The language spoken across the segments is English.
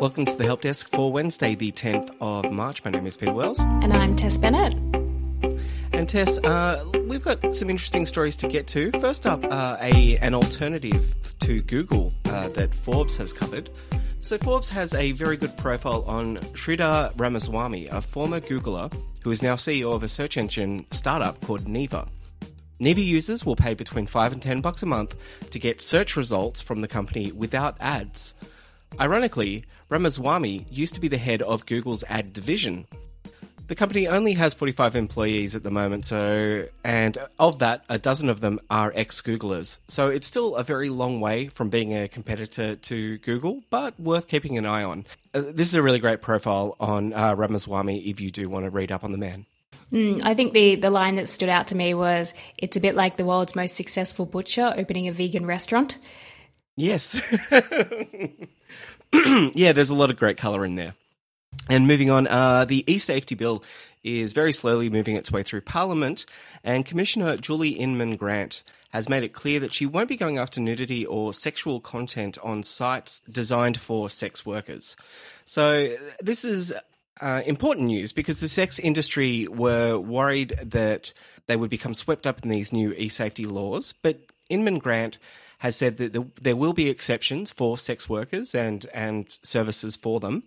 Welcome to the Help Desk for Wednesday, the 10th of March. My name is Peter Wells. And I'm Tess Bennett. And Tess, uh, we've got some interesting stories to get to. First up, uh, a an alternative to Google uh, that Forbes has covered. So Forbes has a very good profile on Sridhar Ramaswamy, a former Googler who is now CEO of a search engine startup called Neeva. Neeva users will pay between 5 and 10 bucks a month to get search results from the company without ads. Ironically, Ramaswamy used to be the head of Google's ad division. The company only has 45 employees at the moment, so and of that, a dozen of them are ex-Googlers. So it's still a very long way from being a competitor to Google, but worth keeping an eye on. Uh, this is a really great profile on uh, Ramaswamy if you do want to read up on the man. Mm, I think the, the line that stood out to me was it's a bit like the world's most successful butcher opening a vegan restaurant. Yes. yeah, there's a lot of great colour in there. And moving on, uh, the e-safety bill is very slowly moving its way through Parliament, and Commissioner Julie Inman Grant has made it clear that she won't be going after nudity or sexual content on sites designed for sex workers. So this is uh, important news because the sex industry were worried that they would become swept up in these new e-safety laws, but Inman Grant has said that there will be exceptions for sex workers and, and services for them.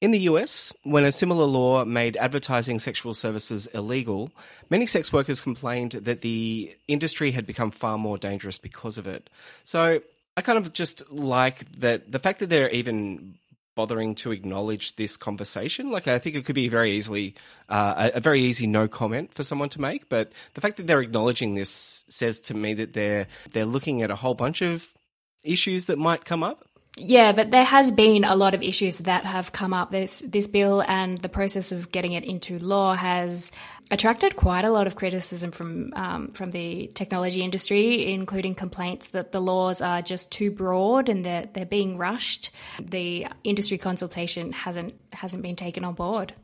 In the US, when a similar law made advertising sexual services illegal, many sex workers complained that the industry had become far more dangerous because of it. So I kind of just like that the fact that they're even bothering to acknowledge this conversation. Like, I think it could be very easily uh, a, a, very easy no comment for someone to make. But the fact that they're acknowledging this says to me that they're they're looking at a whole bunch of issues that might come up. Yeah, but there has been a lot of issues that have come up. This this bill and the process of getting it into law has attracted quite a lot of criticism from um, from the technology industry, including complaints that the laws are just too broad and that they're being rushed. The industry consultation hasn't hasn't been taken on board.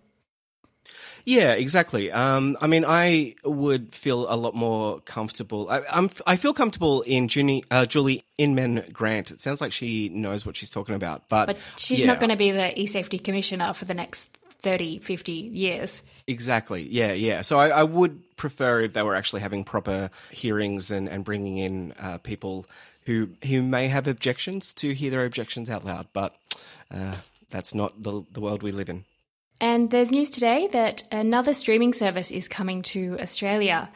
Yeah, exactly. Um, I mean, I would feel a lot more comfortable. I, am I feel comfortable in Junie, uh, Julie Inman Grant. It sounds like she knows what she's talking about, but but she's yeah. not going to be the e-safety commissioner for the next 30, 50 years. Exactly. Yeah, yeah. So I, I would prefer if they were actually having proper hearings and, and bringing in uh, people who who may have objections to hear their objections out loud. But uh, that's not the the world we live in. And there's news today that another streaming service is coming to Australia.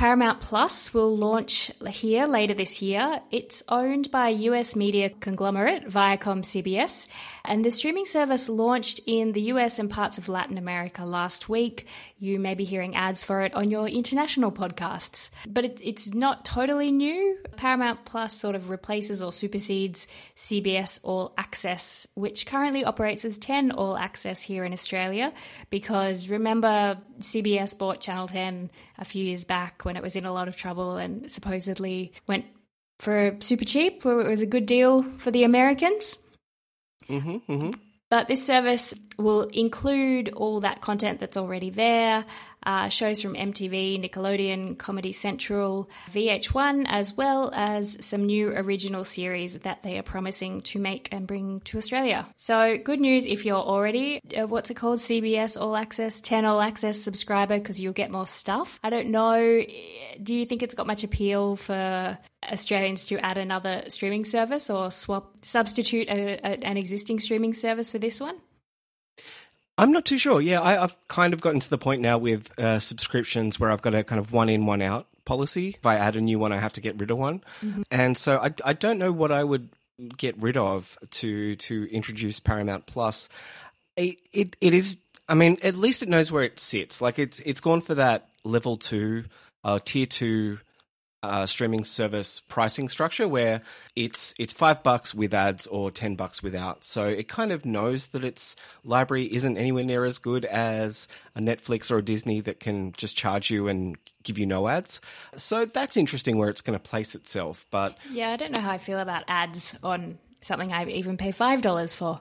Paramount Plus will launch here later this year. It's owned by US media conglomerate Viacom CBS, and the streaming service launched in the US and parts of Latin America last week. You may be hearing ads for it on your international podcasts. But it, it's not totally new. Paramount Plus sort of replaces or supersedes CBS All Access, which currently operates as 10 All Access here in Australia. Because remember, CBS bought Channel 10 a few years back when it was in a lot of trouble and supposedly went for super cheap, where it was a good deal for the Americans. Mm-hmm, mm-hmm. But this service will include all that content that's already there, uh, shows from MTV, Nickelodeon, Comedy Central, VH1, as well as some new original series that they are promising to make and bring to Australia. So, good news if you're already, what's it called, CBS All Access, 10 All Access subscriber, because you'll get more stuff. I don't know, do you think it's got much appeal for Australians to add another streaming service or swap, substitute a, a, an existing streaming service for this one? I'm not too sure. Yeah, I, have kind of gotten to the point now with uh, subscriptions where I've got a kind of one in, one out policy. If I add a new one, I have to get rid of one. Mm-hmm. And so I, I don't know what I would get rid of to to introduce Paramount Plus. It, it it is. I mean, at least it knows where it sits. Like it's it's gone for that level two, uh, tier two uh, streaming service pricing structure where it's it's five bucks with ads or ten bucks without. So it kind of knows that its library isn't anywhere near as good as a Netflix or a Disney that can just charge you and give you no ads. So that's interesting where it's going to place itself. But yeah, I don't know how I feel about ads on something I even pay five dollars for.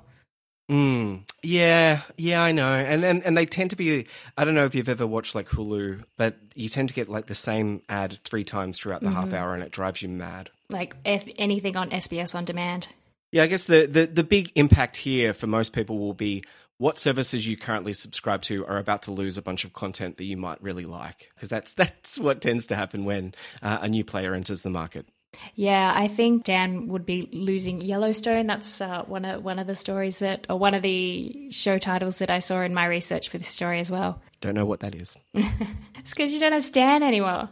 Mm, yeah, yeah, I know, and, and and they tend to be. I don't know if you've ever watched like Hulu, but you tend to get like the same ad three times throughout the mm-hmm. half hour, and it drives you mad. Like if anything on SBS on demand. Yeah, I guess the, the the big impact here for most people will be what services you currently subscribe to are about to lose a bunch of content that you might really like, because that's that's what tends to happen when uh, a new player enters the market. Yeah, I think Stan would be losing Yellowstone. That's uh, one of one of the stories that, or one of the show titles that I saw in my research for this story as well. Don't know what that is. it's because you don't have Stan anymore.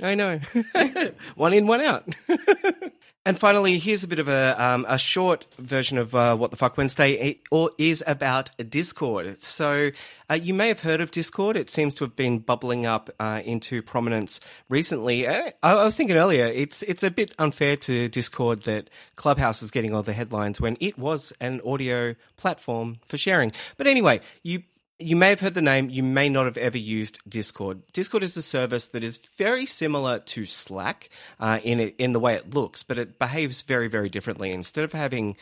I know. one in, one out. And finally, here's a bit of a um, a short version of uh, what the fuck Wednesday is about Discord. So uh, you may have heard of Discord. It seems to have been bubbling up uh, into prominence recently. Uh, I, I was thinking earlier, it's it's a bit unfair to Discord that Clubhouse is getting all the headlines when it was an audio platform for sharing. But anyway, you you may have heard the name, you may not have ever used Discord. Discord is a service that is very similar to Slack uh, in it, in the way it looks, but it behaves very very differently. Instead of having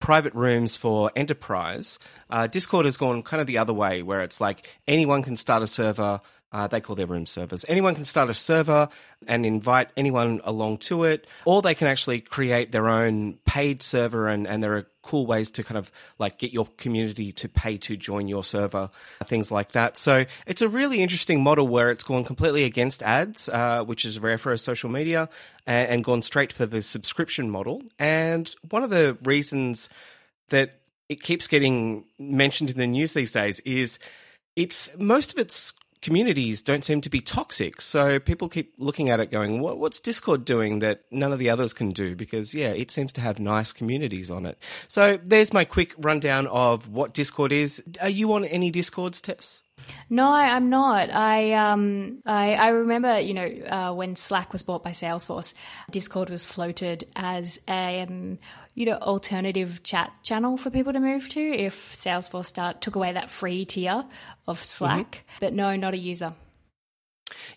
private rooms for enterprise, uh, Discord has gone kind of the other way, where it's like anyone can start a server. Uh, they call their room servers. Anyone can start a server and invite anyone along to it, or they can actually create their own paid server, and, and there are cool ways to kind of like get your community to pay to join your server, things like that. So it's a really interesting model where it's gone completely against ads, uh, which is rare for a social media, and, and gone straight for the subscription model. And one of the reasons that it keeps getting mentioned in the news these days is it's most of its communities don't seem to be toxic. So people keep looking at it going, what, what's Discord doing that none of the others can do? Because, yeah, it seems to have nice communities on it. So there's my quick rundown of what Discord is. Are you on any Discords, Tess? No, I'm not. I um I, I remember you know uh, when Slack was bought by Salesforce, Discord was floated as a an you know alternative chat channel for people to move to if Salesforce start took away that free tier of Slack. Mm-hmm. But no, not a user.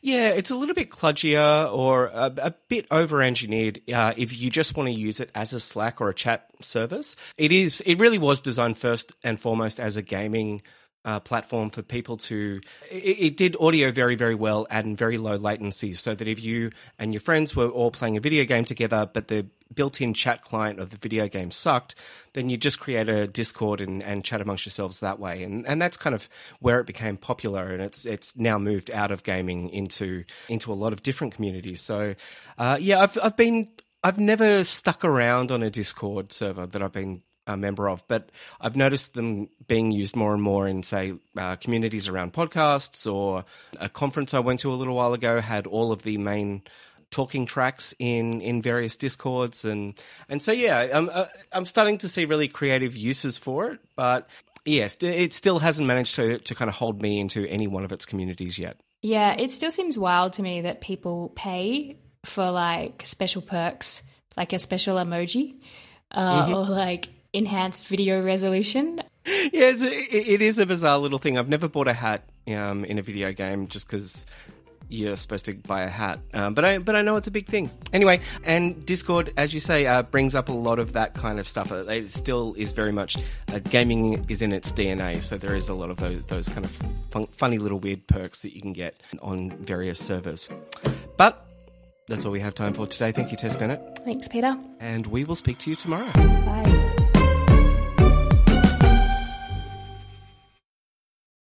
Yeah, it's a little bit kludgier or a, a bit over engineered uh, if you just want to use it as a Slack or a chat service. It is. It really was designed first and foremost as a gaming uh, platform for people to. It, it, did audio very, very well and very low latency, so that if you and your friends were all playing a video game together, but the built-in chat client of the video game sucked, then you just create a Discord and, and chat amongst yourselves that way, and and that's kind of where it became popular, and it's it's now moved out of gaming into into a lot of different communities. So, uh, yeah, I've I've been I've never stuck around on a Discord server that I've been a member of, but I've noticed them being used more and more in, say, uh, communities around podcasts or a conference I went to a little while ago had all of the main talking tracks in in various discords and and so yeah I'm uh, I'm starting to see really creative uses for it but yes it still hasn't managed to to kind of hold me into any one of its communities yet yeah it still seems wild to me that people pay for like special perks like a special emoji uh, mm-hmm. or like enhanced video resolution. Yeah, it's a, it is a bizarre little thing. I've never bought a hat um, in a video game just because you're supposed to buy a hat. Um, but I but I know it's a big thing. Anyway, and Discord, as you say, uh, brings up a lot of that kind of stuff. It still is very much uh, gaming is in its DNA. So there is a lot of those those kind of fun, funny little weird perks that you can get on various servers. But that's all we have time for today. Thank you, Tess Bennett. Thanks, Peter. And we will speak to you tomorrow. Bye.